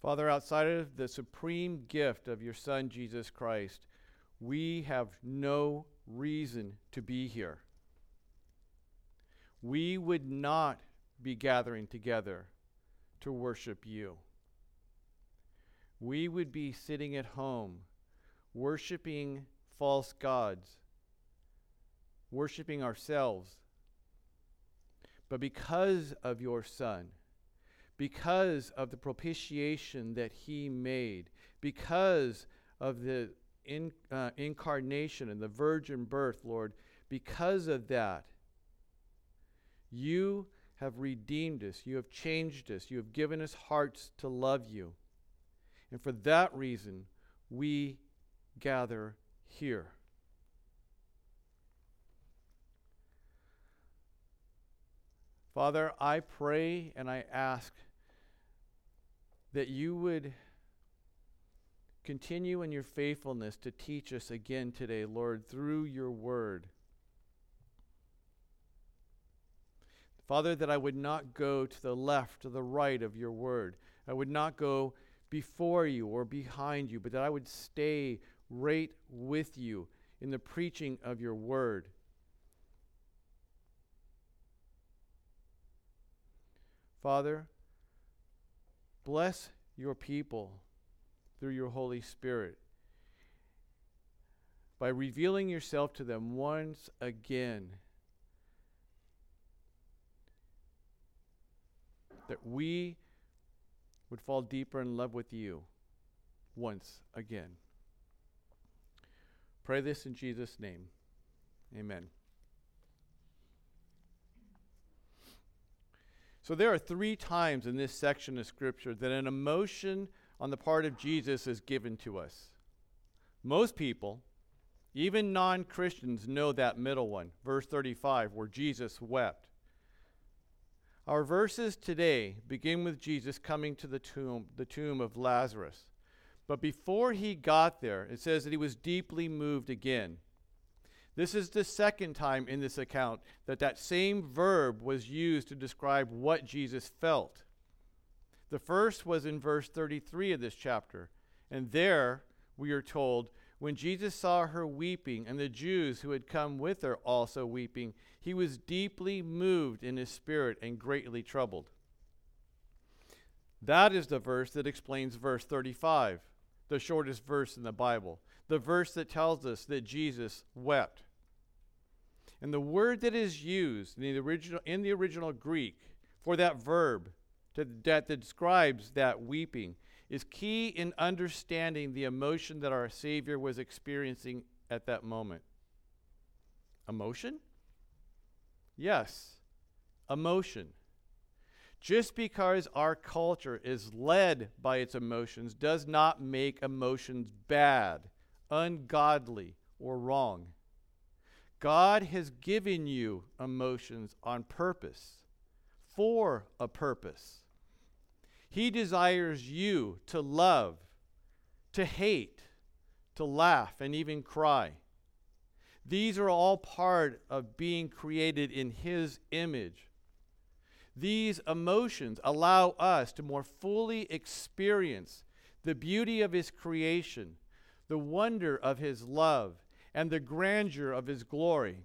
Father, outside of the supreme gift of your Son, Jesus Christ, we have no reason to be here. We would not be gathering together to worship you. We would be sitting at home, worshiping false gods, worshiping ourselves. But because of your Son, because of the propitiation that he made, because of the in, uh, incarnation and the virgin birth, Lord, because of that, you have redeemed us. You have changed us. You have given us hearts to love you. And for that reason, we gather here. Father, I pray and I ask that you would continue in your faithfulness to teach us again today, Lord, through your word. Father, that I would not go to the left or the right of your word. I would not go before you or behind you, but that I would stay right with you in the preaching of your word. Father, Bless your people through your Holy Spirit by revealing yourself to them once again. That we would fall deeper in love with you once again. Pray this in Jesus' name. Amen. So there are three times in this section of Scripture that an emotion on the part of Jesus is given to us. Most people, even non Christians, know that middle one, verse 35, where Jesus wept. Our verses today begin with Jesus coming to the tomb, the tomb of Lazarus. But before he got there, it says that he was deeply moved again. This is the second time in this account that that same verb was used to describe what Jesus felt. The first was in verse 33 of this chapter. And there we are told, when Jesus saw her weeping and the Jews who had come with her also weeping, he was deeply moved in his spirit and greatly troubled. That is the verse that explains verse 35, the shortest verse in the Bible, the verse that tells us that Jesus wept. And the word that is used in the original, in the original Greek for that verb to, that describes that weeping is key in understanding the emotion that our Savior was experiencing at that moment. Emotion? Yes, emotion. Just because our culture is led by its emotions does not make emotions bad, ungodly, or wrong. God has given you emotions on purpose, for a purpose. He desires you to love, to hate, to laugh, and even cry. These are all part of being created in His image. These emotions allow us to more fully experience the beauty of His creation, the wonder of His love, and the grandeur of his glory.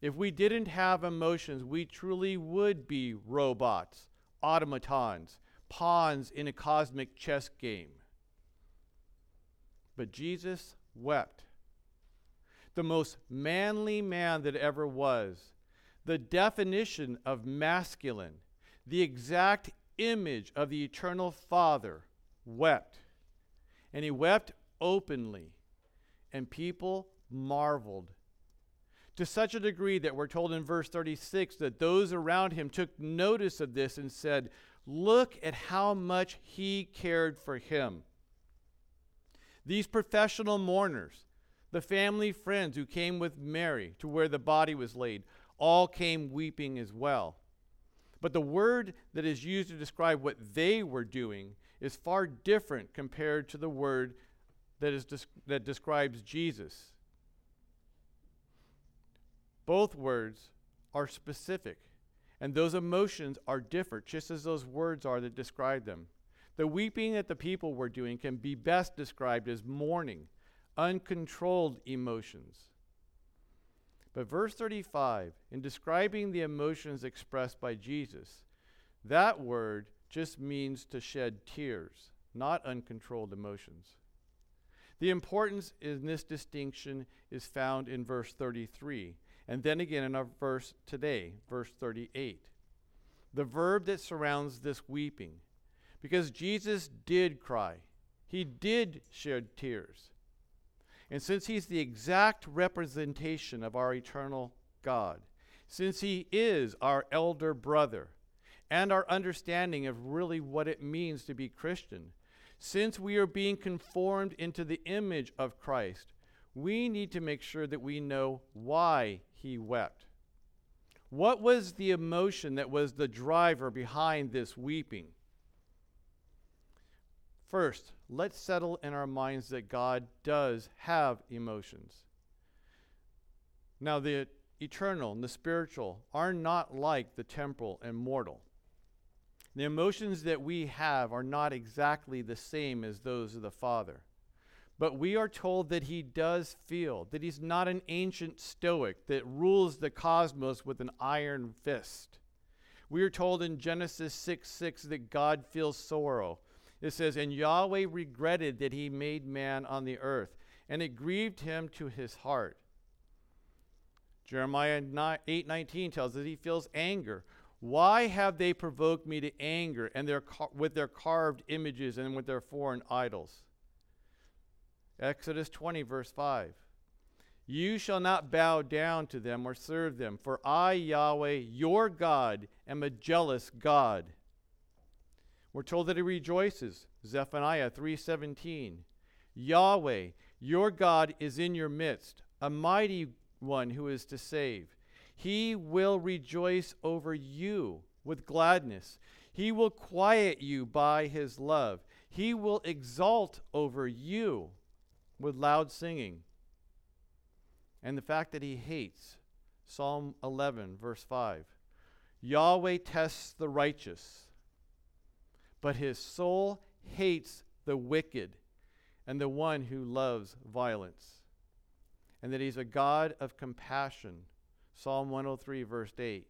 If we didn't have emotions, we truly would be robots, automatons, pawns in a cosmic chess game. But Jesus wept. The most manly man that ever was, the definition of masculine, the exact image of the eternal Father, wept. And he wept openly and people marveled. To such a degree that we're told in verse 36 that those around him took notice of this and said, Look at how much he cared for him. These professional mourners, the family friends who came with Mary to where the body was laid, all came weeping as well. But the word that is used to describe what they were doing is far different compared to the word that, is that describes Jesus. Both words are specific, and those emotions are different, just as those words are that describe them. The weeping that the people were doing can be best described as mourning, uncontrolled emotions. But verse 35, in describing the emotions expressed by Jesus, that word just means to shed tears, not uncontrolled emotions. The importance in this distinction is found in verse 33, and then again in our verse today, verse 38. The verb that surrounds this weeping, because Jesus did cry, he did shed tears. And since he's the exact representation of our eternal God, since he is our elder brother, and our understanding of really what it means to be Christian, since we are being conformed into the image of Christ, we need to make sure that we know why he wept. What was the emotion that was the driver behind this weeping? First, let's settle in our minds that God does have emotions. Now, the eternal and the spiritual are not like the temporal and mortal. The emotions that we have are not exactly the same as those of the Father. But we are told that he does feel, that he's not an ancient stoic that rules the cosmos with an iron fist. We are told in Genesis 6 6 that God feels sorrow. It says, And Yahweh regretted that he made man on the earth, and it grieved him to his heart. Jeremiah 8 19 tells us he feels anger. Why have they provoked me to anger and their car- with their carved images and with their foreign idols? Exodus 20, verse 5. You shall not bow down to them or serve them, for I, Yahweh, your God, am a jealous God. We're told that he rejoices. Zephaniah 3:17. Yahweh, your God is in your midst, a mighty one who is to save. He will rejoice over you with gladness. He will quiet you by his love. He will exalt over you with loud singing. And the fact that he hates, Psalm 11, verse 5 Yahweh tests the righteous, but his soul hates the wicked and the one who loves violence. And that he's a God of compassion Psalm 103, verse 8.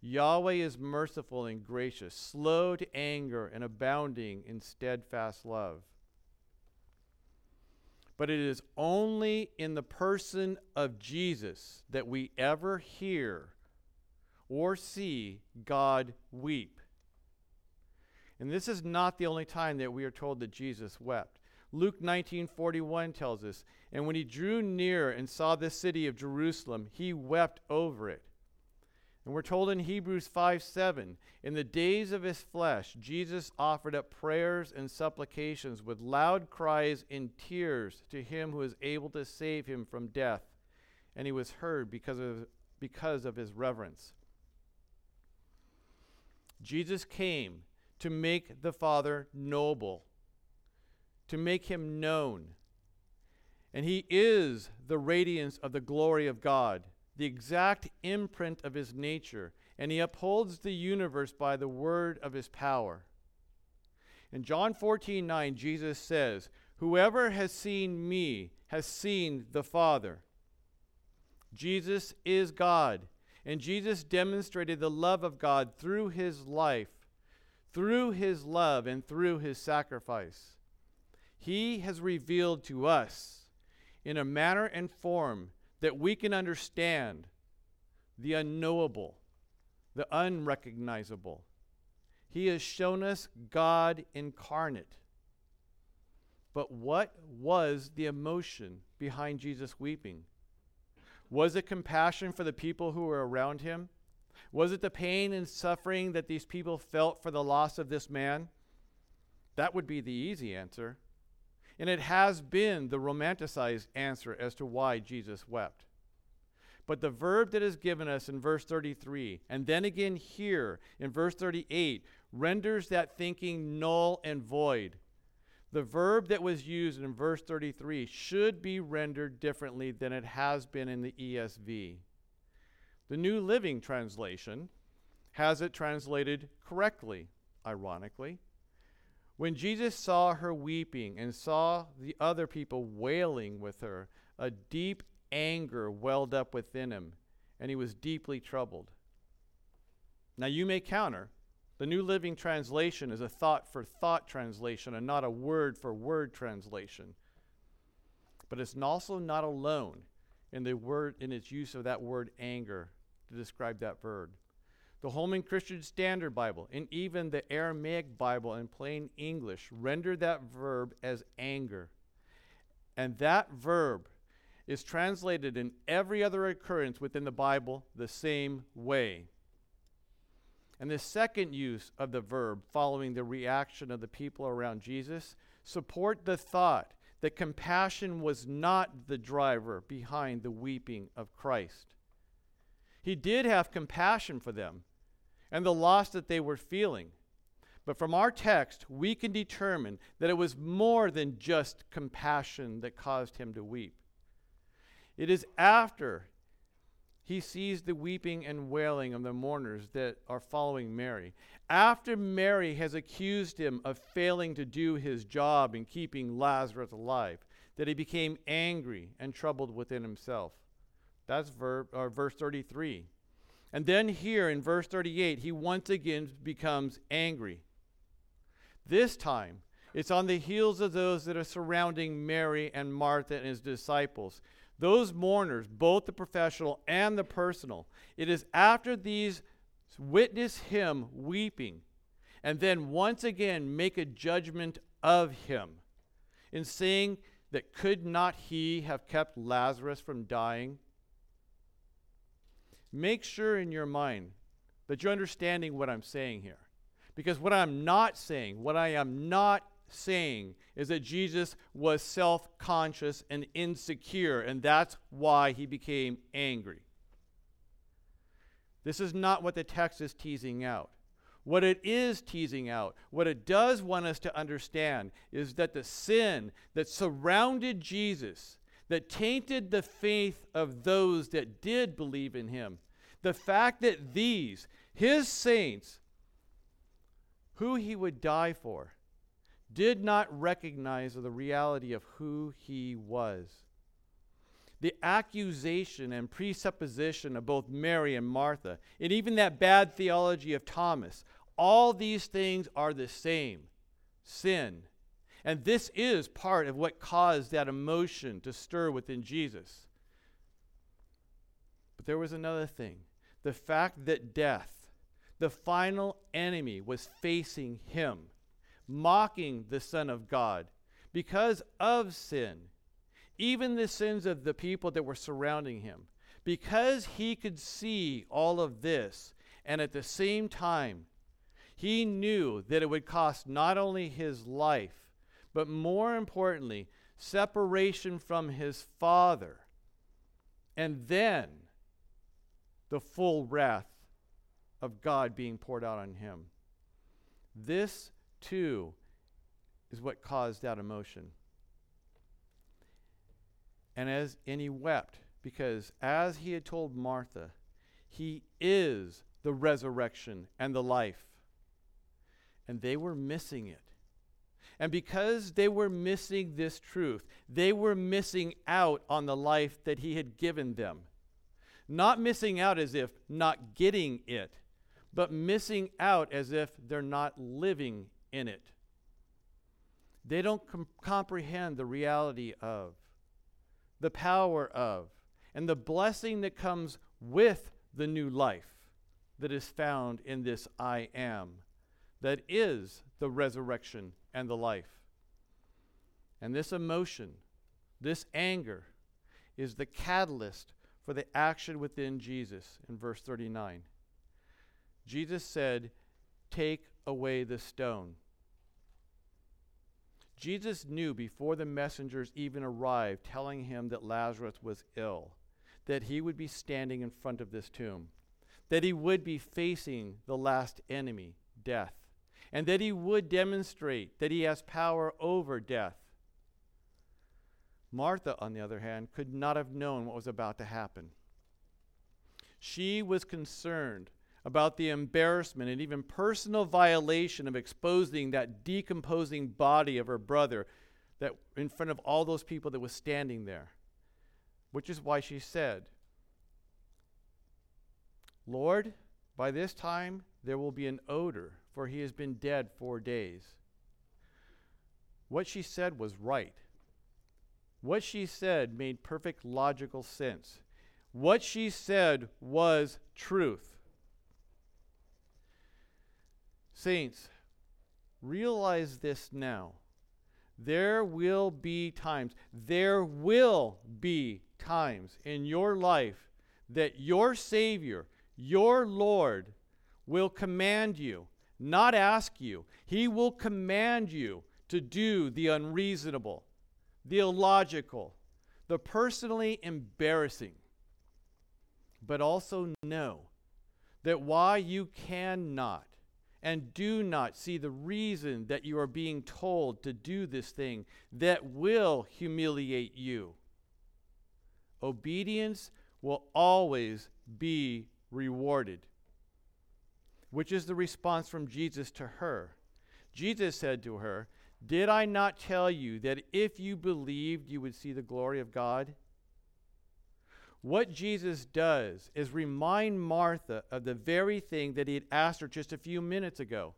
Yahweh is merciful and gracious, slow to anger, and abounding in steadfast love. But it is only in the person of Jesus that we ever hear or see God weep. And this is not the only time that we are told that Jesus wept. Luke 19:41 tells us, "And when he drew near and saw the city of Jerusalem, he wept over it." And we're told in Hebrews 5 7, in the days of his flesh, Jesus offered up prayers and supplications with loud cries and tears to him who is able to save him from death. And he was heard because of, because of his reverence. Jesus came to make the Father noble to make him known. And he is the radiance of the glory of God, the exact imprint of his nature, and he upholds the universe by the word of his power. In John 14 9, Jesus says, Whoever has seen me has seen the Father. Jesus is God, and Jesus demonstrated the love of God through his life, through his love, and through his sacrifice. He has revealed to us in a manner and form that we can understand the unknowable, the unrecognizable. He has shown us God incarnate. But what was the emotion behind Jesus weeping? Was it compassion for the people who were around him? Was it the pain and suffering that these people felt for the loss of this man? That would be the easy answer. And it has been the romanticized answer as to why Jesus wept. But the verb that is given us in verse 33, and then again here in verse 38, renders that thinking null and void. The verb that was used in verse 33 should be rendered differently than it has been in the ESV. The New Living Translation has it translated correctly, ironically When Jesus saw her weeping and saw the other people wailing with her, a deep anger welled up within him, and he was deeply troubled. Now you may counter. The New Living Translation is a thought for thought translation and not a word for word translation. But it's also not alone in the word in its use of that word anger to describe that verb the Holman Christian Standard Bible, and even the Aramaic Bible in plain English render that verb as anger. And that verb is translated in every other occurrence within the Bible the same way. And the second use of the verb following the reaction of the people around Jesus support the thought that compassion was not the driver behind the weeping of Christ. He did have compassion for them, and the loss that they were feeling. But from our text, we can determine that it was more than just compassion that caused him to weep. It is after he sees the weeping and wailing of the mourners that are following Mary. After Mary has accused him of failing to do his job in keeping Lazarus alive, that he became angry and troubled within himself. That's verb, or uh, verse 33. And then here in verse 38, he once again becomes angry. This time, it's on the heels of those that are surrounding Mary and Martha and his disciples. Those mourners, both the professional and the personal. It is after these witness him weeping and then once again make a judgment of him in saying that could not he have kept Lazarus from dying? Make sure in your mind that you're understanding what I'm saying here. Because what I'm not saying, what I am not saying, is that Jesus was self conscious and insecure, and that's why he became angry. This is not what the text is teasing out. What it is teasing out, what it does want us to understand, is that the sin that surrounded Jesus that tainted the faith of those that did believe in him. The fact that these, his saints, who he would die for, did not recognize the reality of who he was. The accusation and presupposition of both Mary and Martha, and even that bad theology of Thomas, all these things are the same sin and this is part of what caused that emotion to stir within Jesus. But there was another thing the fact that death, the final enemy, was facing him, mocking the Son of God because of sin, even the sins of the people that were surrounding him. Because he could see all of this, and at the same time, he knew that it would cost not only his life, but more importantly, separation from his Father, and then the full wrath of God being poured out on him. This, too, is what caused that emotion. And as and he wept because as he had told Martha, he is the resurrection and the life. And they were missing it. And because they were missing this truth, they were missing out on the life that he had given them. Not missing out as if not getting it, but missing out as if they're not living in it. They don't com- comprehend the reality of, the power of, and the blessing that comes with the new life that is found in this I am, that is the resurrection and the life. And this emotion, this anger, is the catalyst for the action within Jesus in verse 39. Jesus said, Take away the stone. Jesus knew before the messengers even arrived, telling him that Lazarus was ill, that he would be standing in front of this tomb, that he would be facing the last enemy, death and that he would demonstrate that he has power over death. Martha, on the other hand, could not have known what was about to happen. She was concerned about the embarrassment and even personal violation of exposing that decomposing body of her brother that in front of all those people that was standing there. Which is why she said, Lord, by this time there will be an odor, for he has been dead four days. What she said was right. What she said made perfect logical sense. What she said was truth. Saints, realize this now. There will be times, there will be times in your life that your Savior, your Lord, will command you, not ask you. He will command you to do the unreasonable, the illogical, the personally embarrassing. But also know that why you cannot and do not see the reason that you are being told to do this thing that will humiliate you. Obedience will always be rewarded, which is the response from Jesus to her. Jesus said to her, Did I not tell you that if you believed, you would see the glory of God? What Jesus does is remind Martha of the very thing that he had asked her just a few minutes ago.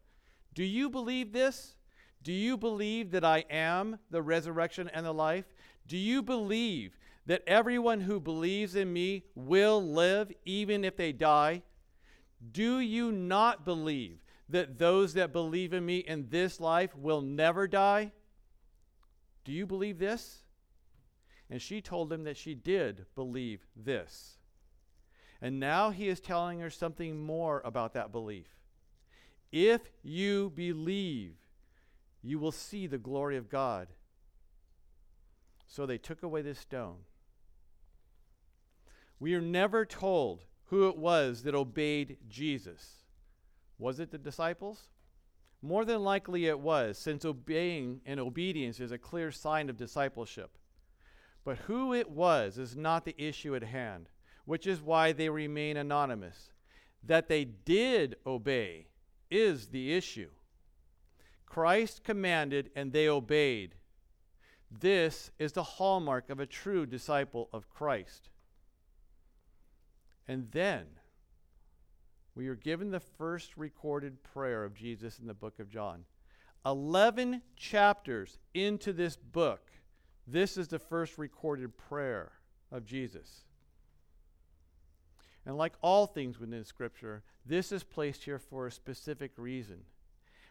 Do you believe this? Do you believe that I am the resurrection and the life? Do you believe that everyone who believes in me will live even if they die? Do you not believe that those that believe in me in this life will never die? Do you believe this? And she told him that she did believe this. And now he is telling her something more about that belief. If you believe, you will see the glory of God. So they took away the stone. We are never told who it was that obeyed Jesus. Was it the disciples? More than likely it was, since obeying and obedience is a clear sign of discipleship. But who it was is not the issue at hand, which is why they remain anonymous. That they did obey is the issue. Christ commanded and they obeyed. This is the hallmark of a true disciple of Christ. And then we are given the first recorded prayer of Jesus in the book of John. 11 chapters into this book, this is the first recorded prayer of Jesus. And like all things within Scripture, this is placed here for a specific reason.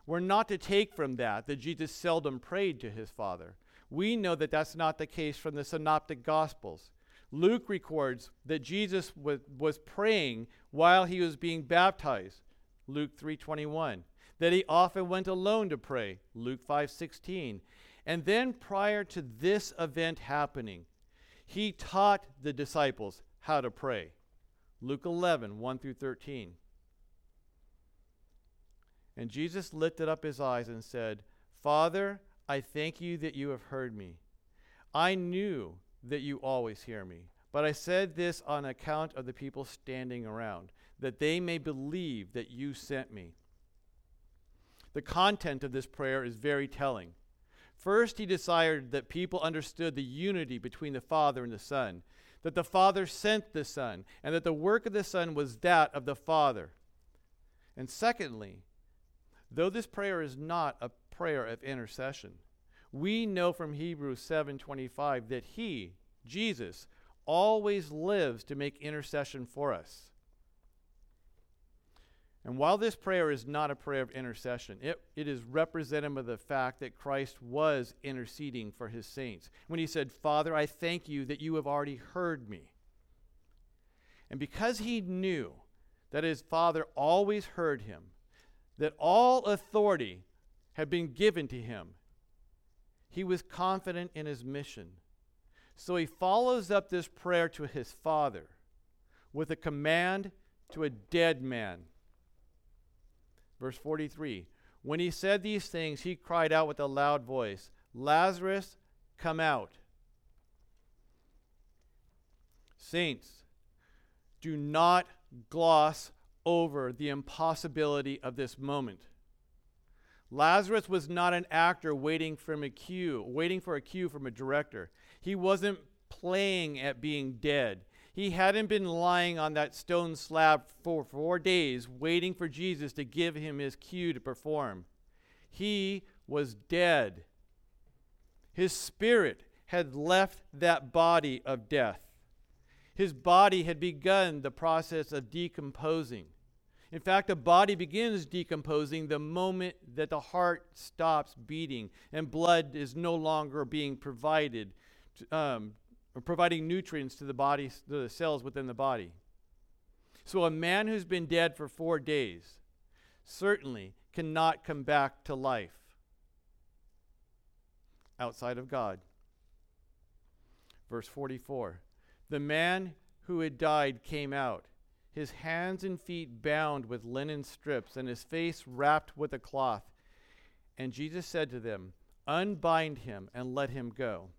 We're not to take from that that Jesus seldom prayed to his Father. We know that that's not the case from the Synoptic Gospels. Luke records that Jesus was, was praying while he was being baptized, Luke 3:21. That he often went alone to pray, Luke 5:16. And then, prior to this event happening, he taught the disciples how to pray. Luke 11, 1 through 13. And Jesus lifted up his eyes and said, Father, I thank you that you have heard me. I knew that you always hear me, but I said this on account of the people standing around, that they may believe that you sent me. The content of this prayer is very telling. First, he desired that people understood the unity between the Father and the Son, that the Father sent the Son, and that the work of the Son was that of the Father. And secondly, though this prayer is not a prayer of intercession, we know from Hebrews 7:25 that he, Jesus, always lives to make intercession for us. And while this prayer is not a prayer of intercession, it, it is representative of the fact that Christ was interceding for his saints. When he said, Father, I thank you that you have already heard me. And because he knew that his Father always heard him, that all authority had been given to him, he was confident in his mission. So he follows up this prayer to his Father with a command to a dead man Verse 43 When he said these things, he cried out with a loud voice, Lazarus, come out. Saints, do not gloss over the impossibility of this moment. Lazarus was not an actor waiting for a cue, waiting for a cue from a director. He wasn't playing at being dead. He hadn't been lying on that stone slab for four days, waiting for Jesus to give him his cue to perform. He was dead. His spirit had left that body of death. His body had begun the process of decomposing. In fact, a body begins decomposing the moment that the heart stops beating and blood is no longer being provided, um, providing nutrients to the body, to the cells within the body. So, a man who's been dead for four days certainly cannot come back to life outside of God. Verse 44 The man who had died came out his hands and feet bound with linen strips, and his face wrapped with a cloth. And Jesus said to them, Unbind him and let him go.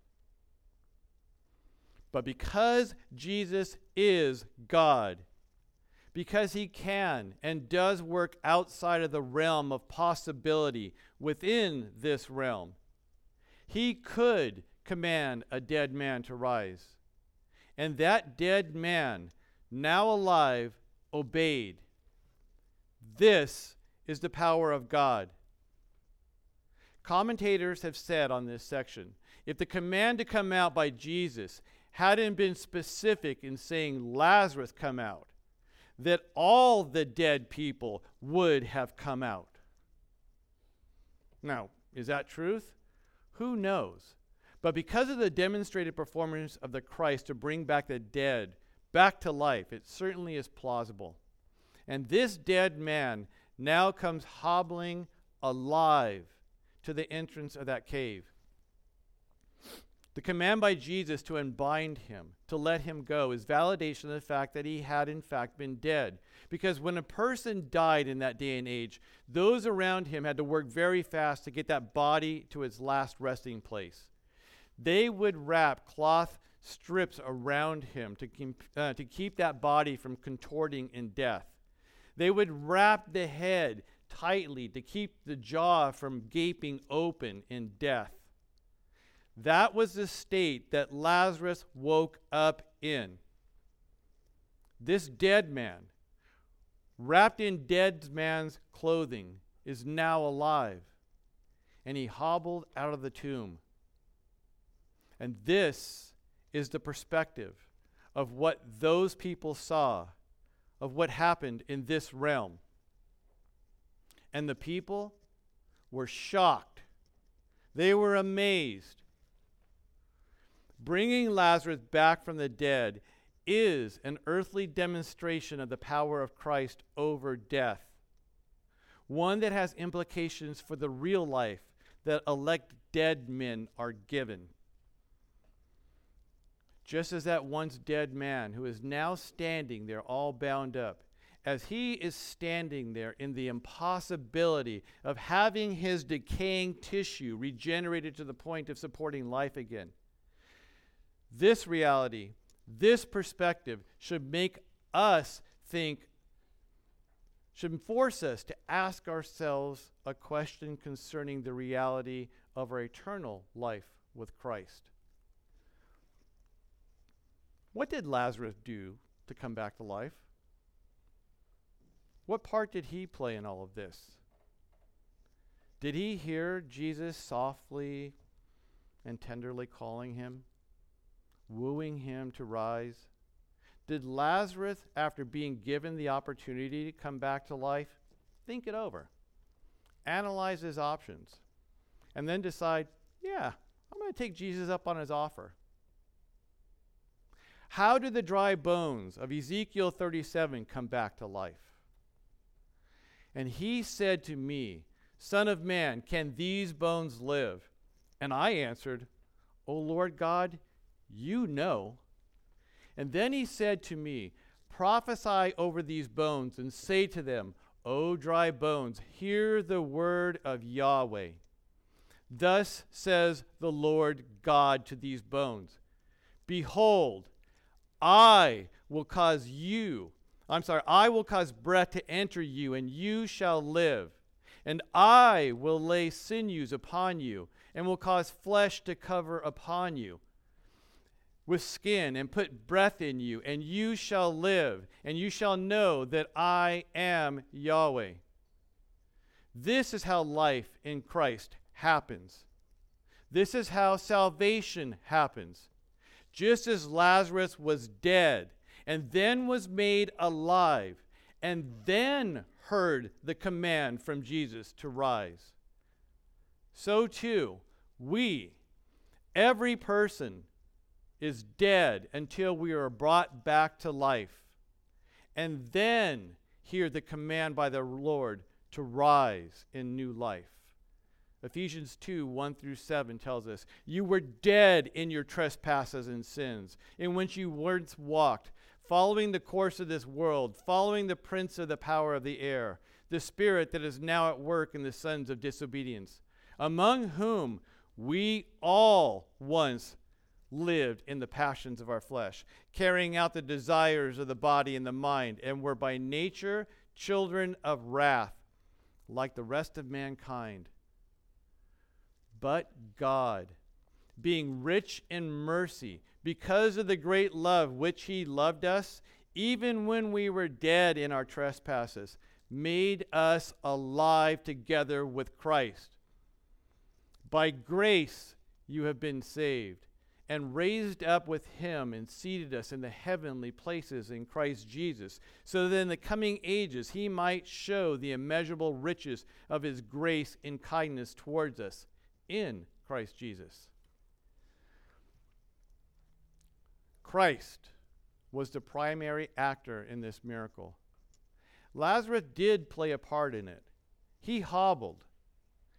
But because Jesus is God, because he can and does work outside of the realm of possibility within this realm, he could command a dead man to rise. And that dead man now alive, obeyed. This is the power of God. Commentators have said on this section if the command to come out by Jesus hadn't been specific in saying, Lazarus, come out, that all the dead people would have come out. Now, is that truth? Who knows? But because of the demonstrated performance of the Christ to bring back the dead back to life. It certainly is plausible. And this dead man now comes hobbling alive to the entrance of that cave. The command by Jesus to unbind him, to let him go, is validation of the fact that he had in fact been dead. Because when a person died in that day and age, those around him had to work very fast to get that body to its last resting place. They would wrap cloth strips around him to keep, uh, to keep that body from contorting in death. They would wrap the head tightly to keep the jaw from gaping open in death. That was the state that Lazarus woke up in. This dead man, wrapped in dead man's clothing, is now alive. And he hobbled out of the tomb. And this is the perspective of what those people saw, of what happened in this realm. And the people were shocked, they were amazed. Bringing Lazarus back from the dead is an earthly demonstration of the power of Christ over death, one that has implications for the real life that elect dead men are given just as that once dead man who is now standing there all bound up, as he is standing there in the impossibility of having his decaying tissue regenerated to the point of supporting life again. This reality, this perspective should make us think, should force us to ask ourselves a question concerning the reality of our eternal life with Christ. What did Lazarus do to come back to life? What part did he play in all of this? Did he hear Jesus softly and tenderly calling him, wooing him to rise? Did Lazarus, after being given the opportunity to come back to life, think it over, analyze his options, and then decide, yeah, I'm going to take Jesus up on his offer? How do the dry bones of Ezekiel 37 come back to life? And he said to me, Son of man, can these bones live? And I answered, O Lord God, you know. And then he said to me, Prophesy over these bones and say to them, O dry bones, hear the word of Yahweh. Thus says the Lord God to these bones Behold, I will cause you, I'm sorry, I will cause breath to enter you, and you shall live. And I will lay sinews upon you, and will cause flesh to cover upon you with skin, and put breath in you, and you shall live, and you shall know that I am Yahweh. This is how life in Christ happens. This is how salvation happens. Just as Lazarus was dead and then was made alive and then heard the command from Jesus to rise, so too we, every person, is dead until we are brought back to life and then hear the command by the Lord to rise in new life. Ephesians 2 1 through 7 tells us, You were dead in your trespasses and sins, in which you once walked, following the course of this world, following the prince of the power of the air, the spirit that is now at work in the sons of disobedience, among whom we all once lived in the passions of our flesh, carrying out the desires of the body and the mind, and were by nature children of wrath like the rest of mankind. But God, being rich in mercy, because of the great love which He loved us, even when we were dead in our trespasses, made us alive together with Christ. By grace you have been saved and raised up with him and seated us in the heavenly places in Christ Jesus, so that in the coming ages he might show the immeasurable riches of his grace and kindness towards us in Christ Jesus. Christ was the primary actor in this miracle. Lazarus did play a part in it. He hobbled,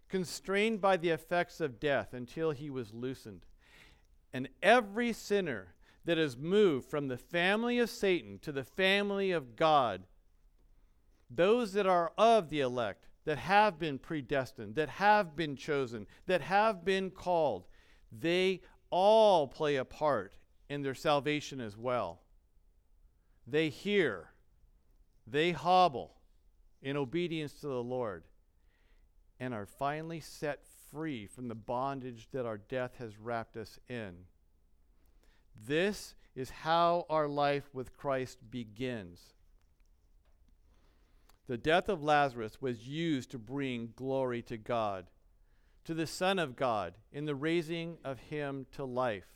constrained by the effects of death until he was loosened. And every sinner that is moved from the family of Satan to the family of God, those that are of the elect, that have been predestined, that have been chosen, that have been called, they all play a part in their salvation as well. They hear, they hobble in obedience to the Lord, and are finally set free from the bondage that our death has wrapped us in. This is how our life with Christ begins. The death of Lazarus was used to bring glory to God, to the Son of God, in the raising of him to life.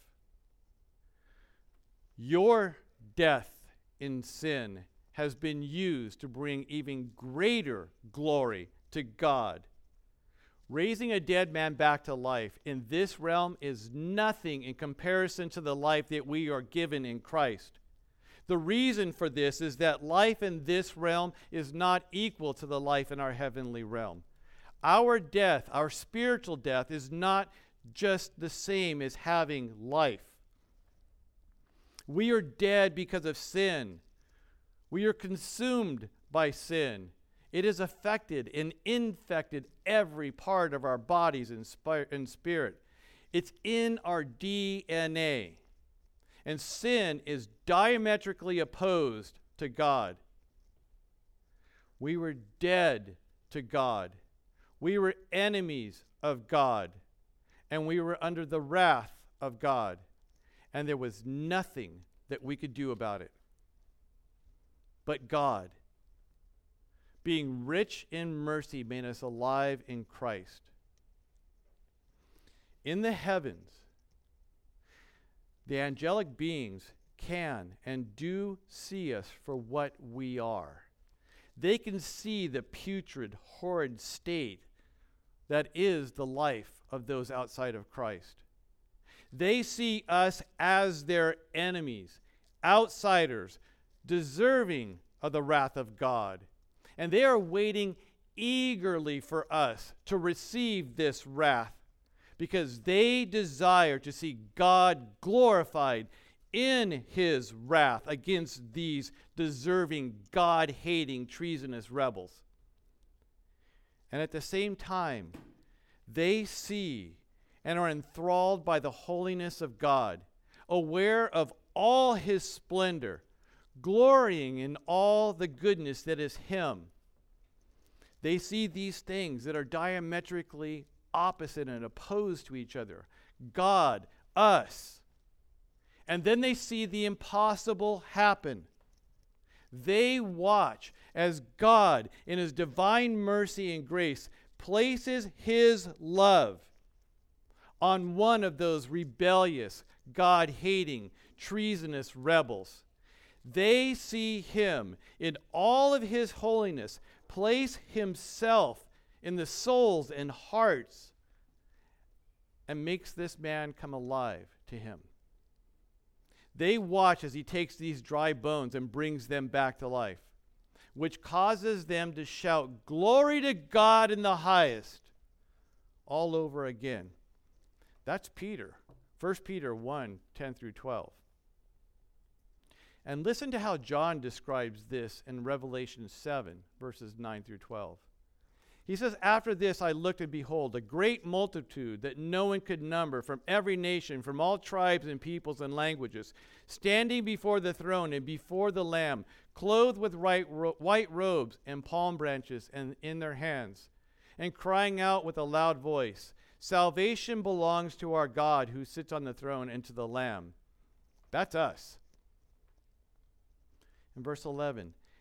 Your death in sin has been used to bring even greater glory to God Raising a dead man back to life in this realm is nothing in comparison to the life that we are given in Christ. The reason for this is that life in this realm is not equal to the life in our heavenly realm. Our death, our spiritual death, is not just the same as having life. We are dead because of sin. We are consumed by sin. It has affected and infected every part of our bodies and, spirit. It's in our DNA. And sin is diametrically opposed to God. We were dead to God. We were enemies of God. And we were under the wrath of God. And there was nothing that we could do about it. But God being rich in mercy, made us alive in Christ. In the heavens, the angelic beings can and do see us for what we are. They can see the putrid, horrid state that is the life of those outside of Christ. They see us as their enemies, outsiders, deserving of the wrath of God and they are waiting eagerly for us to receive this wrath because they desire to see God glorified in his wrath against these deserving, God hating, treasonous rebels. And at the same time, they see and are enthralled by the holiness of God, aware of all his splendor, glorying in all the goodness that is Him. They see these things that are diametrically opposite and opposed to each other God, us. And then they see the impossible happen. They watch as God, in His divine mercy and grace, places His love on one of those rebellious, God hating, treasonous rebels. They see Him in all of His holiness place Himself in the souls and hearts and makes this man come alive to Him. They watch as He takes these dry bones and brings them back to life which causes them to shout, Glory to God in the highest, all over again. That's Peter. 1 Peter 1 10 through 12. And listen to how John describes this in Revelation 7, verses 9 through 12. He says, After this I looked, and behold, a great multitude that no one could number from every nation, from all tribes and peoples and languages, standing before the throne and before the Lamb, clothed with white robes and palm branches and in their hands, and crying out with a loud voice Salvation belongs to our God who sits on the throne and to the Lamb. That's us. In verse 11,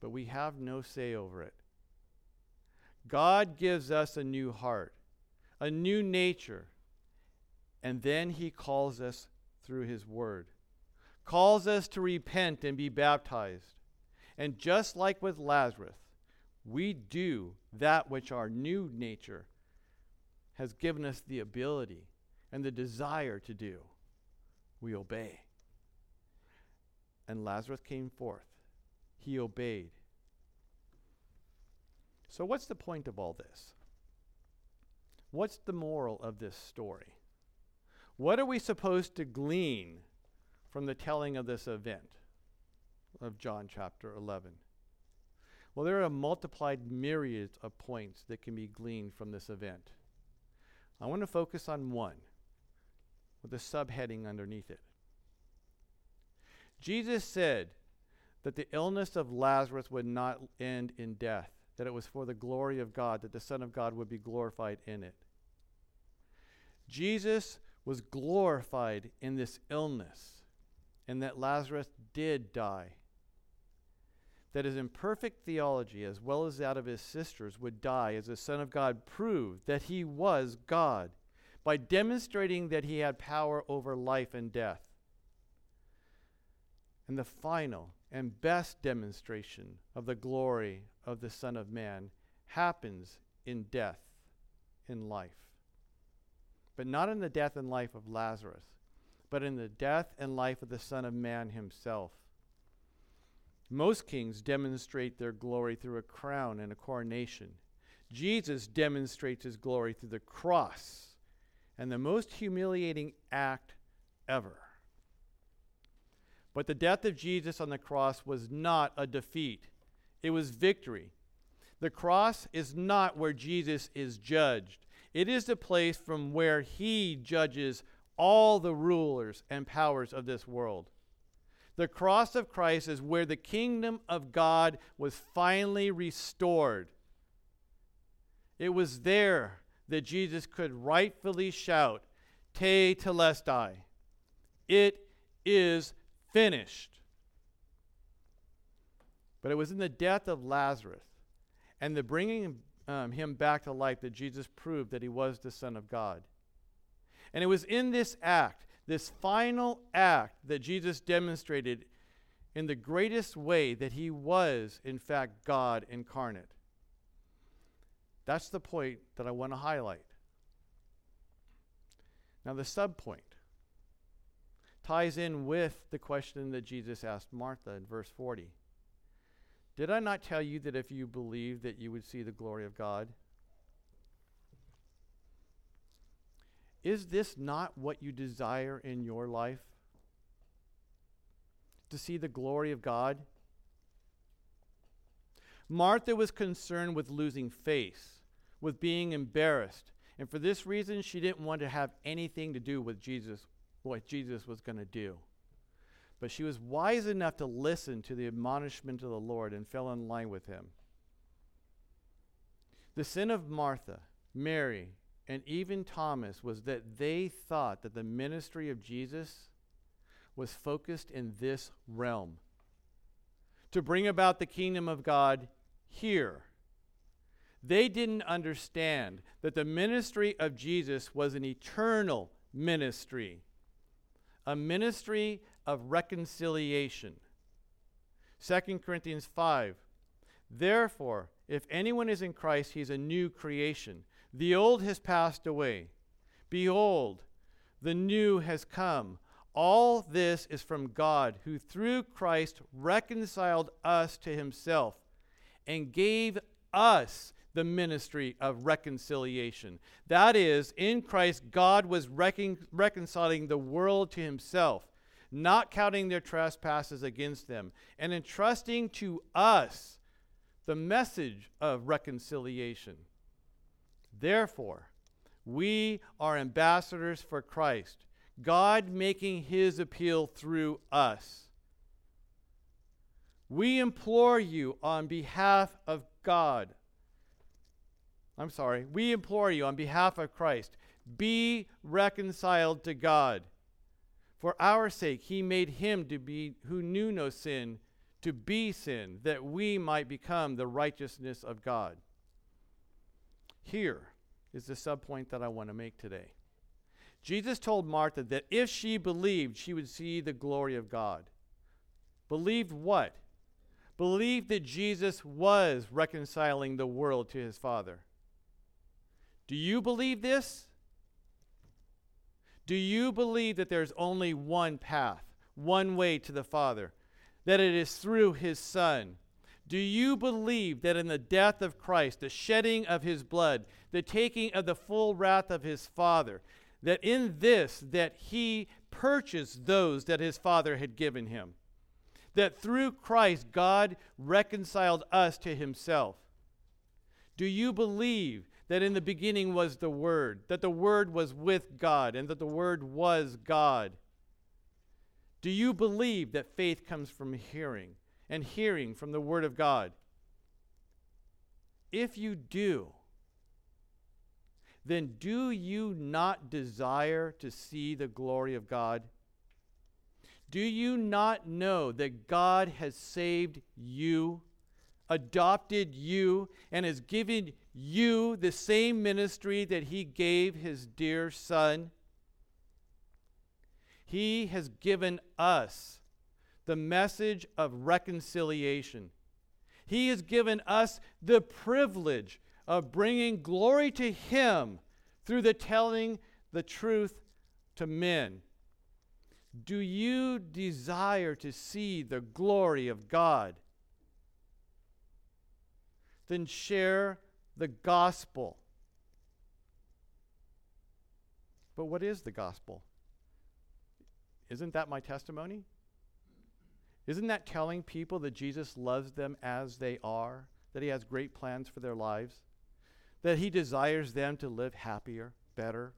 but we have no say over it. God gives us a new heart, a new nature, and then He calls us through His Word, calls us to repent and be baptized. And just like with Lazarus, we do that which our new nature has given us the ability and the desire to do. We obey. And Lazarus came forth. He obeyed. So, what's the point of all this? What's the moral of this story? What are we supposed to glean from the telling of this event? of John chapter 11? Well, there are multiplied myriads of points that can be gleaned from this event. I want to focus on one with a subheading underneath it. Jesus said that the illness of Lazarus would not end in death, that it was for the glory of God, that the Son of God would be glorified in it. Jesus was glorified in this illness, and that Lazarus did die that his imperfect theology, as well as that of his sisters, would die as the Son of God proved that he was God by demonstrating that he had power over life and death. And the final and best demonstration of the glory of the Son of Man happens in death, in life. But not in the death and life of Lazarus, but in the death and life of the Son of Man himself. Most kings demonstrate their glory through a crown and a coronation. Jesus demonstrates his glory through the cross and the most humiliating act ever. But the death of Jesus on the cross was not a defeat, it was victory. The cross is not where Jesus is judged, it is the place from where he judges all the rulers and powers of this world. The cross of Christ is where the kingdom of God was finally restored. It was there that Jesus could rightfully shout, Tetelestai. It is finished. But it was in the death of Lazarus and the bringing um, him back to life that Jesus proved that he was the Son of God. And it was in this act this final act that Jesus demonstrated in the greatest way that he was, in fact, God incarnate. That's the point that I want to highlight. Now, the subpoint ties in with the question that Jesus asked Martha in verse 40. Did I not tell you that if you believed that you would see the glory of God? Is this not what you desire in your life? To see the glory of God? Martha was concerned with losing face, with being embarrassed, and for this reason, she didn't want to have anything to do with Jesus, what Jesus was going to do. But she was wise enough to listen to the admonishment of the Lord and fell in line with him. The sin of Martha, Mary, and even Thomas was that they thought that the ministry of Jesus was focused in this realm to bring about the kingdom of God here. They didn't understand that the ministry of Jesus was an eternal ministry, a ministry of reconciliation. 2 Corinthians 5 Therefore, if anyone is in Christ, he is a new creation. The old has passed away. Behold, the new has come. All this is from God, who through Christ reconciled us to himself and gave us the ministry of reconciliation. That is, in Christ, God was recon- reconciling the world to himself, not counting their trespasses against them, and entrusting to us the message of reconciliation. Therefore, we are ambassadors for Christ, God making his appeal through us. We implore you on behalf of God. I'm sorry. We implore you on behalf of Christ be reconciled to God. For our sake, he made him to be who knew no sin to be sin, that we might become the righteousness of God. Here is the subpoint that I want to make today. Jesus told Martha that if she believed, she would see the glory of God. Believed what? Believed that Jesus was reconciling the world to his Father. Do you believe this? Do you believe that there's only one path, one way to the Father, that it is through his Son? Do you believe that in the death of Christ, the shedding of his blood, the taking of the full wrath of his Father, that in this that he purchased those that his Father had given him? That through Christ God reconciled us to himself? Do you believe that in the beginning was the Word, that the Word was with God, and that the Word was God? Do you believe that faith comes from hearing, and hearing from the Word of God? If you do, then do you not desire to see the glory of God? Do you not know that God has saved you, adopted you, and has given you the same ministry that He gave His dear Son? He has given us the message of reconciliation. He has given us the privilege of bringing glory to Him through the telling the truth to men. Do you desire to see the glory of God? Then share the gospel. But what is the gospel? Isn't that my testimony? Isn't that telling people that Jesus loves them as they are, that he has great plans for their lives, that he desires them to live happier, better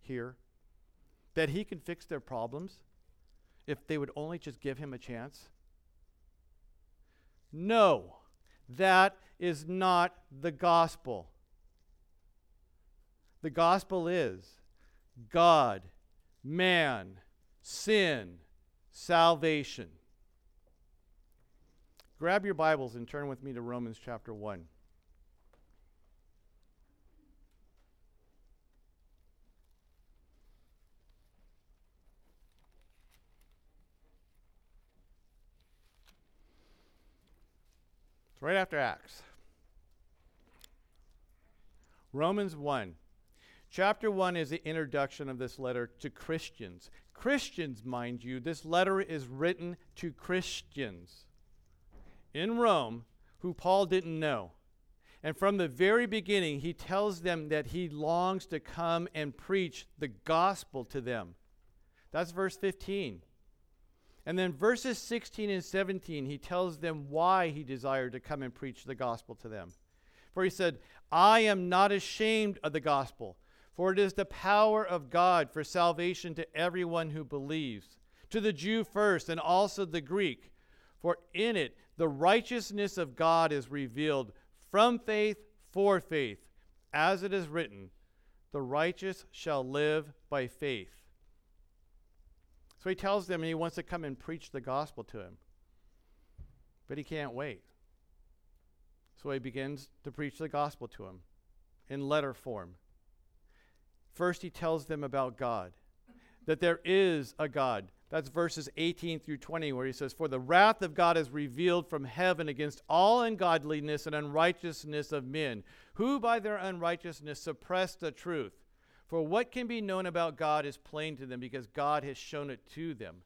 here, that he can fix their problems if they would only just give him a chance? No. That is not the gospel. The gospel is God, man, sin, salvation. Grab your Bibles and turn with me to Romans chapter 1. It's right after Acts. Romans 1. Chapter 1 is the introduction of this letter to Christians. Christians, mind you, this letter is written to Christians in Rome who Paul didn't know. And from the very beginning, he tells them that he longs to come and preach the gospel to them. That's verse 15. And then verses 16 and 17, he tells them why he desired to come and preach the gospel to them. For he said, I am not ashamed of the gospel, for it is the power of God for salvation to everyone who believes, to the Jew first, and also the Greek. For in it the righteousness of God is revealed from faith for faith, as it is written, the righteous shall live by faith. So he tells them he wants to come and preach the gospel to him. But he can't wait. So he begins to preach the gospel to him in letter form. First, he tells them about God, that there is a God. That's verses 18 through 20, where he says, For the wrath of God is revealed from heaven against all ungodliness and unrighteousness of men, who by their unrighteousness suppress the truth. For what can be known about God is plain to them, because God has shown it to them.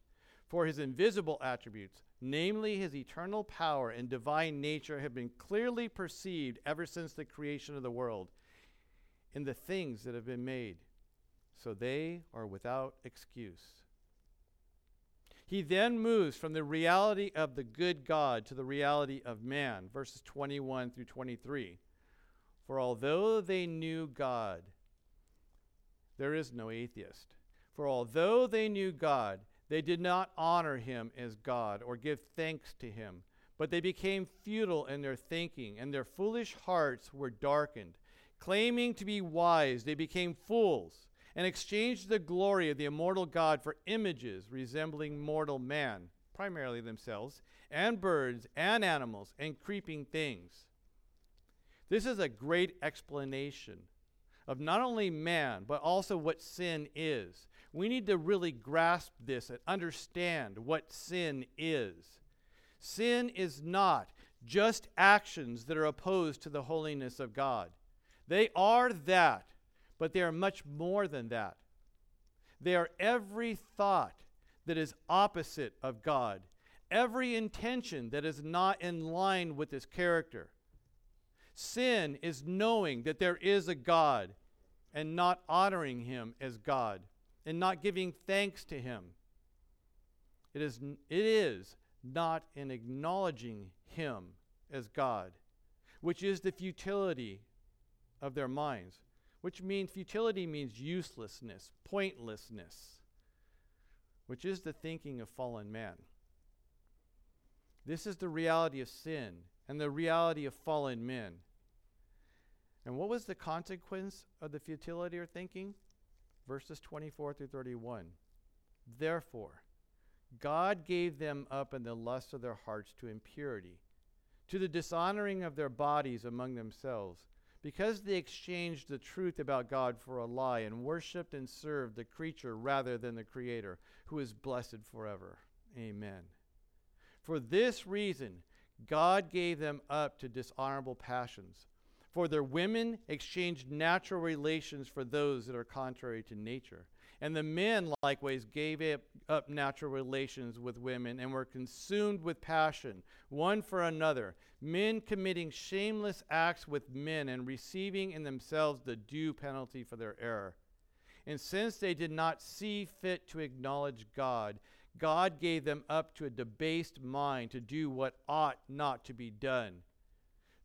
For his invisible attributes, namely his eternal power and divine nature, have been clearly perceived ever since the creation of the world in the things that have been made. So they are without excuse. He then moves from the reality of the good God to the reality of man, verses 21 through 23. For although they knew God, there is no atheist. For although they knew God, they did not honor him as God or give thanks to him, but they became futile in their thinking, and their foolish hearts were darkened. Claiming to be wise, they became fools and exchanged the glory of the immortal God for images resembling mortal man, primarily themselves, and birds and animals and creeping things. This is a great explanation of not only man, but also what sin is. We need to really grasp this and understand what sin is. Sin is not just actions that are opposed to the holiness of God. They are that, but they are much more than that. They are every thought that is opposite of God, every intention that is not in line with his character. Sin is knowing that there is a God and not honoring him as God and not giving thanks to him. It is, it is not in acknowledging him as God, which is the futility of their minds which means futility means uselessness, pointlessness, which is the thinking of fallen man. This is the reality of sin and the reality of fallen men. And what was the consequence of the futility of thinking? Verses 24 through 31. Therefore, God gave them up in the lust of their hearts to impurity, to the dishonoring of their bodies among themselves because they exchanged the truth about God for a lie and worshiped and served the creature rather than the Creator, who is blessed forever. Amen. For this reason, God gave them up to dishonorable passions. For their women exchanged natural relations for those that are contrary to nature. And the men likewise gave up natural relations with women and were consumed with passion, one for another, men committing shameless acts with men and receiving in themselves the due penalty for their error. And since they did not see fit to acknowledge God, God gave them up to a debased mind to do what ought not to be done.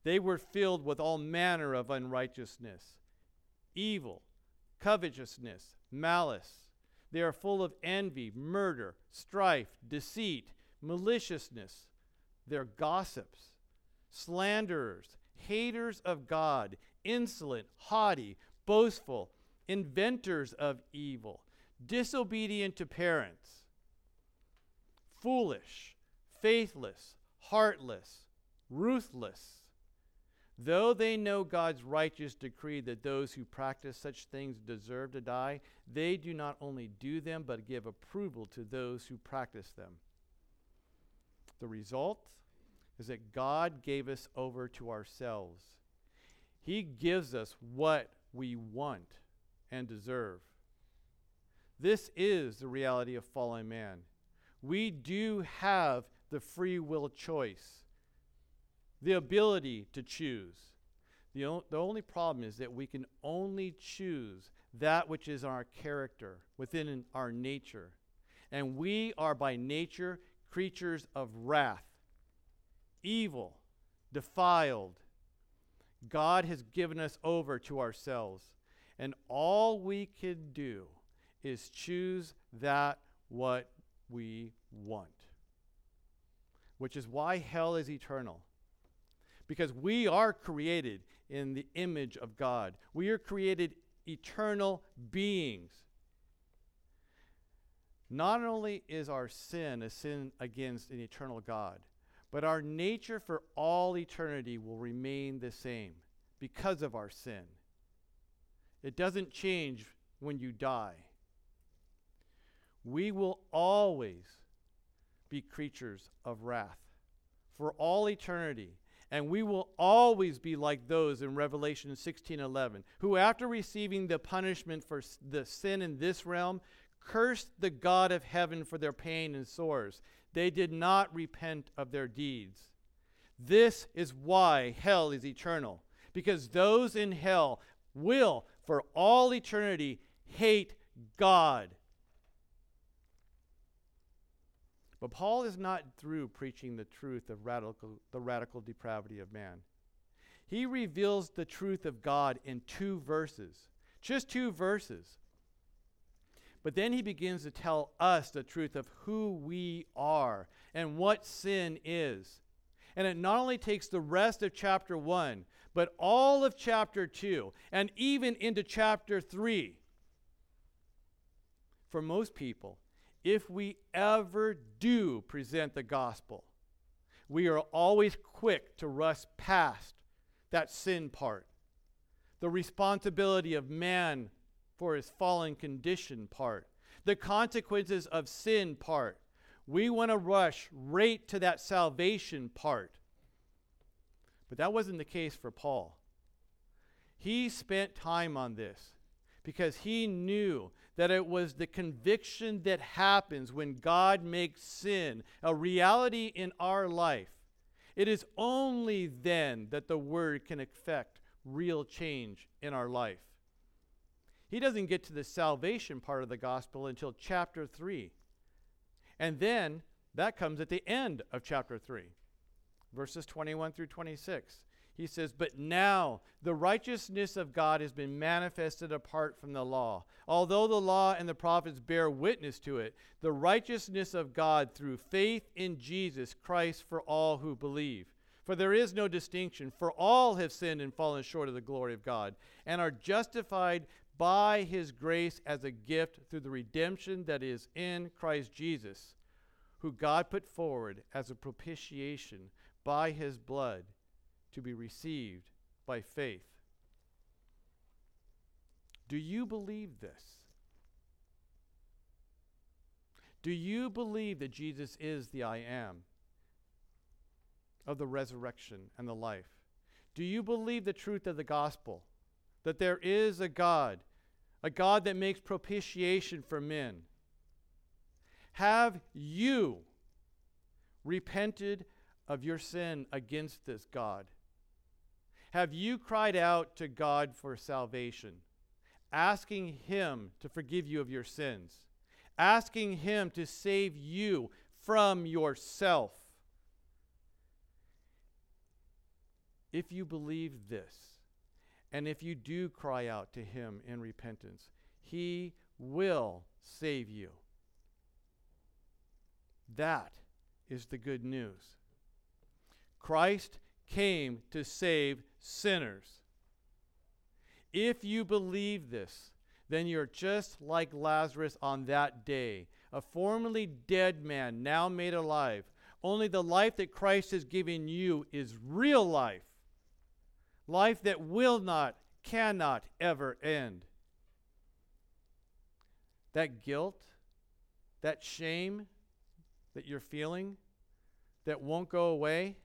They were filled with all manner of unrighteousness, evil, covetousness malice. They are full of envy, murder, strife, deceit, maliciousness. They're gossips, slanderers, haters of God, insolent, haughty, boastful, inventors of evil, disobedient to parents, foolish, faithless, heartless, ruthless Though they know God's righteous decree that those who practice such things deserve to die, they do not only do them, but give approval to those who practice them. The result is that God gave us over to ourselves. He gives us what we want. and deserve. This is the reality of fallen man. We do have the free will choice, the ability to choose. The, o- the only problem is that we can only choose that which is our character, within our nature. And we are by nature creatures of wrath, evil, defiled. God has given us over to ourselves. And all we can do is choose that what we want. Which is why hell is eternal. Because we are created in the image of God. We are created eternal beings. Not only is our sin a sin against an eternal God, but our nature for all eternity will remain the same because of our sin. It doesn't change when you die. We will always be creatures of wrath for all eternity. And we will always be like those in Revelation 16:11, who after receiving the punishment for the sin in this realm, cursed the God of heaven for their pain and sores. They did not repent of their deeds. This is why hell is eternal, because those in hell will, for all eternity, hate God. But Paul is not through preaching the truth of radical, the radical depravity of man. He reveals the truth of God in two verses, just two verses. But then he begins to tell us the truth of who we are and what sin is. And it not only takes the rest of chapter 1, but all of chapter 2, and even into chapter 3. For most people, if we ever do present the gospel, we are always quick to rush past that sin part, the responsibility of man for his fallen condition part, the consequences of sin part. We want to rush right to that salvation part. But that wasn't the case for Paul. He spent time on this because he knew that it was the conviction that happens when God makes sin a reality in our life. It is only then that the word can affect real change in our life. He doesn't get to the salvation part of the gospel until chapter 3. And then that comes at the end of chapter 3, verses 21 through 26. He says, But now the righteousness of God has been manifested apart from the law. Although the law and the prophets bear witness to it, the righteousness of God through faith in Jesus Christ for all who believe. For there is no distinction, for all have sinned and fallen short of the glory of God, and are justified by his grace as a gift through the redemption that is in Christ Jesus, who God put forward as a propitiation by his blood to be received by faith. Do you believe this? Do you believe that Jesus is the I am of the resurrection and the life? Do you believe the truth of the gospel? that there is a God, a God that makes propitiation for men. Have you repented of your sin against this God? Have you cried out to God for salvation, asking Him to forgive you of your sins, asking Him to save you from yourself? If you believe this, and if you do cry out to him in repentance, he will save you. That is the good news. Christ came to save sinners. If you believe this, then you're just like Lazarus on that day, a formerly dead man now made alive. Only the life that Christ has given you is real life life that will not, cannot ever end. That guilt, that shame that you're feeling that won't go away,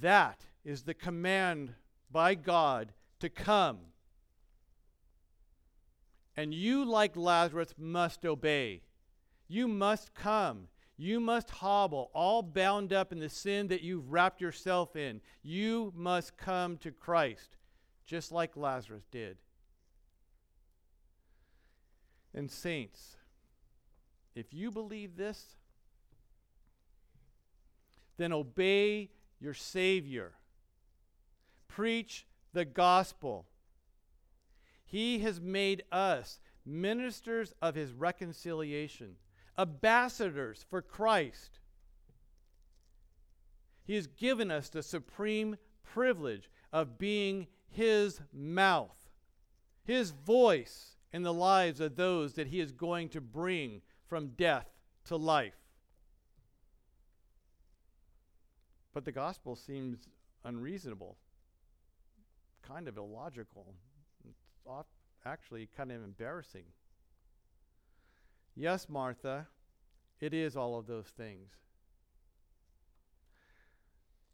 that is the command by God to come. And you, like Lazarus, must obey. You must come. You must hobble, all bound up in the sin that you've wrapped yourself in. You must come to Christ, just like Lazarus did. And, saints, if you believe this, then obey your Savior. Preach the gospel. He has made us ministers of his reconciliation, ambassadors for Christ. He has given us the supreme privilege of being his mouth, his voice in the lives of those that he is going to bring from death to life. But the gospel seems unreasonable, kind of illogical, it's actually kind of embarrassing. Yes, Martha, it is all of those things.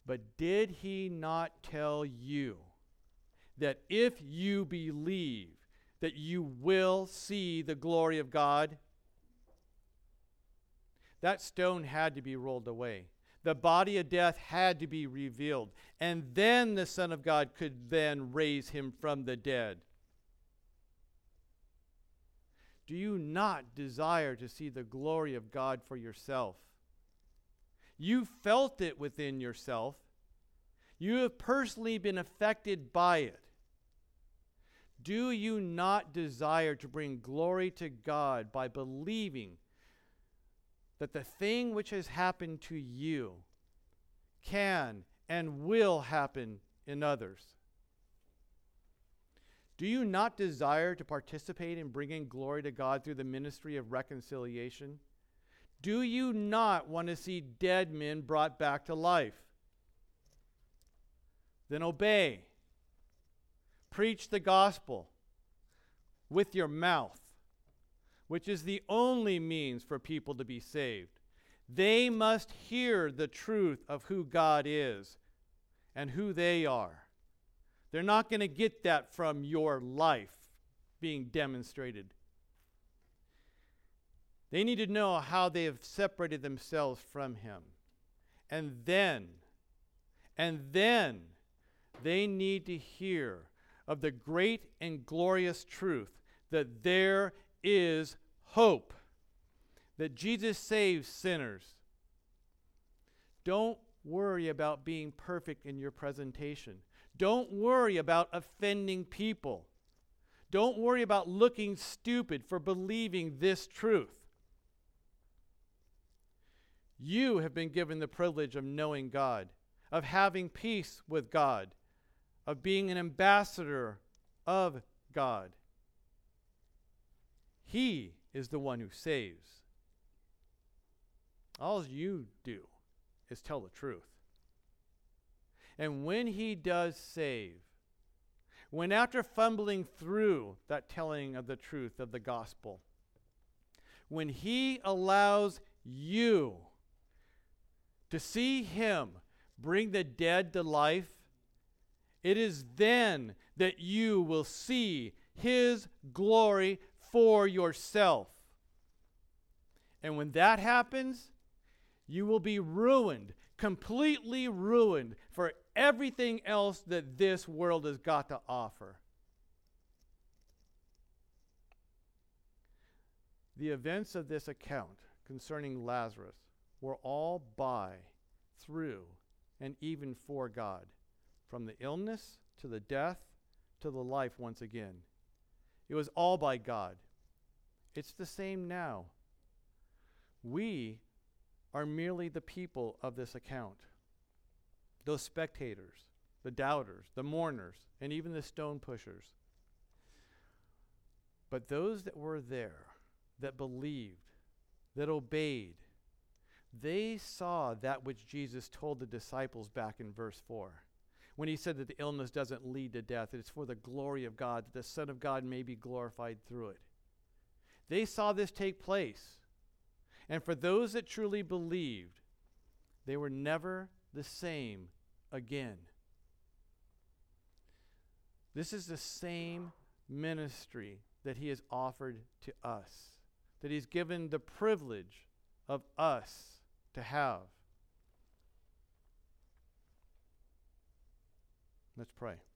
But did he not tell you that if you believe that you will see the glory of God? That stone had to be rolled away. The body of death had to be revealed. And then the Son of God could then raise him from the dead. Do you not desire to see the glory of God for yourself? You felt it within yourself. You have personally been affected by it. Do you not desire to bring glory to God by believing that the thing which has happened to you can and will happen in others? Do you not desire to participate in bringing glory to God through the ministry of reconciliation? Do you not want to see dead men brought back to life? Then obey. Preach the gospel with your mouth, which is the only means for people to be saved. They must hear the truth of who God is and who they are. They're not going to get that from your life being demonstrated. They need to know how they have separated themselves from Him. And then, and then, they need to hear of the great and glorious truth that there is hope, that Jesus saves sinners. Don't worry about being perfect in your presentation. Don't worry about offending people. Don't worry about looking stupid for believing this truth. You have been given the privilege of knowing God, of having peace with God, of being an ambassador of God. He is the one who saves. All you do is tell the truth. And when he does save, when after fumbling through that telling of the truth of the gospel, when he allows you to see him bring the dead to life, it is then that you will see his glory for yourself. And when that happens, you will be ruined, completely ruined for everything else that this world has got to offer. The events of this account concerning Lazarus were all by, through, and even for God, from the illness to the death to the life once again. It was all by God. It's the same now. We are merely the people of this account those spectators, the doubters, the mourners, and even the stone pushers. But those that were there, that believed, that obeyed, they saw that which Jesus told the disciples back in verse 4. When he said that the illness doesn't lead to death, it's for the glory of God, that the Son of God may be glorified through it. They saw this take place. And for those that truly believed, they were never the same again. This is the same ministry that He has offered to us, that He's given the privilege of us to have. Let's pray.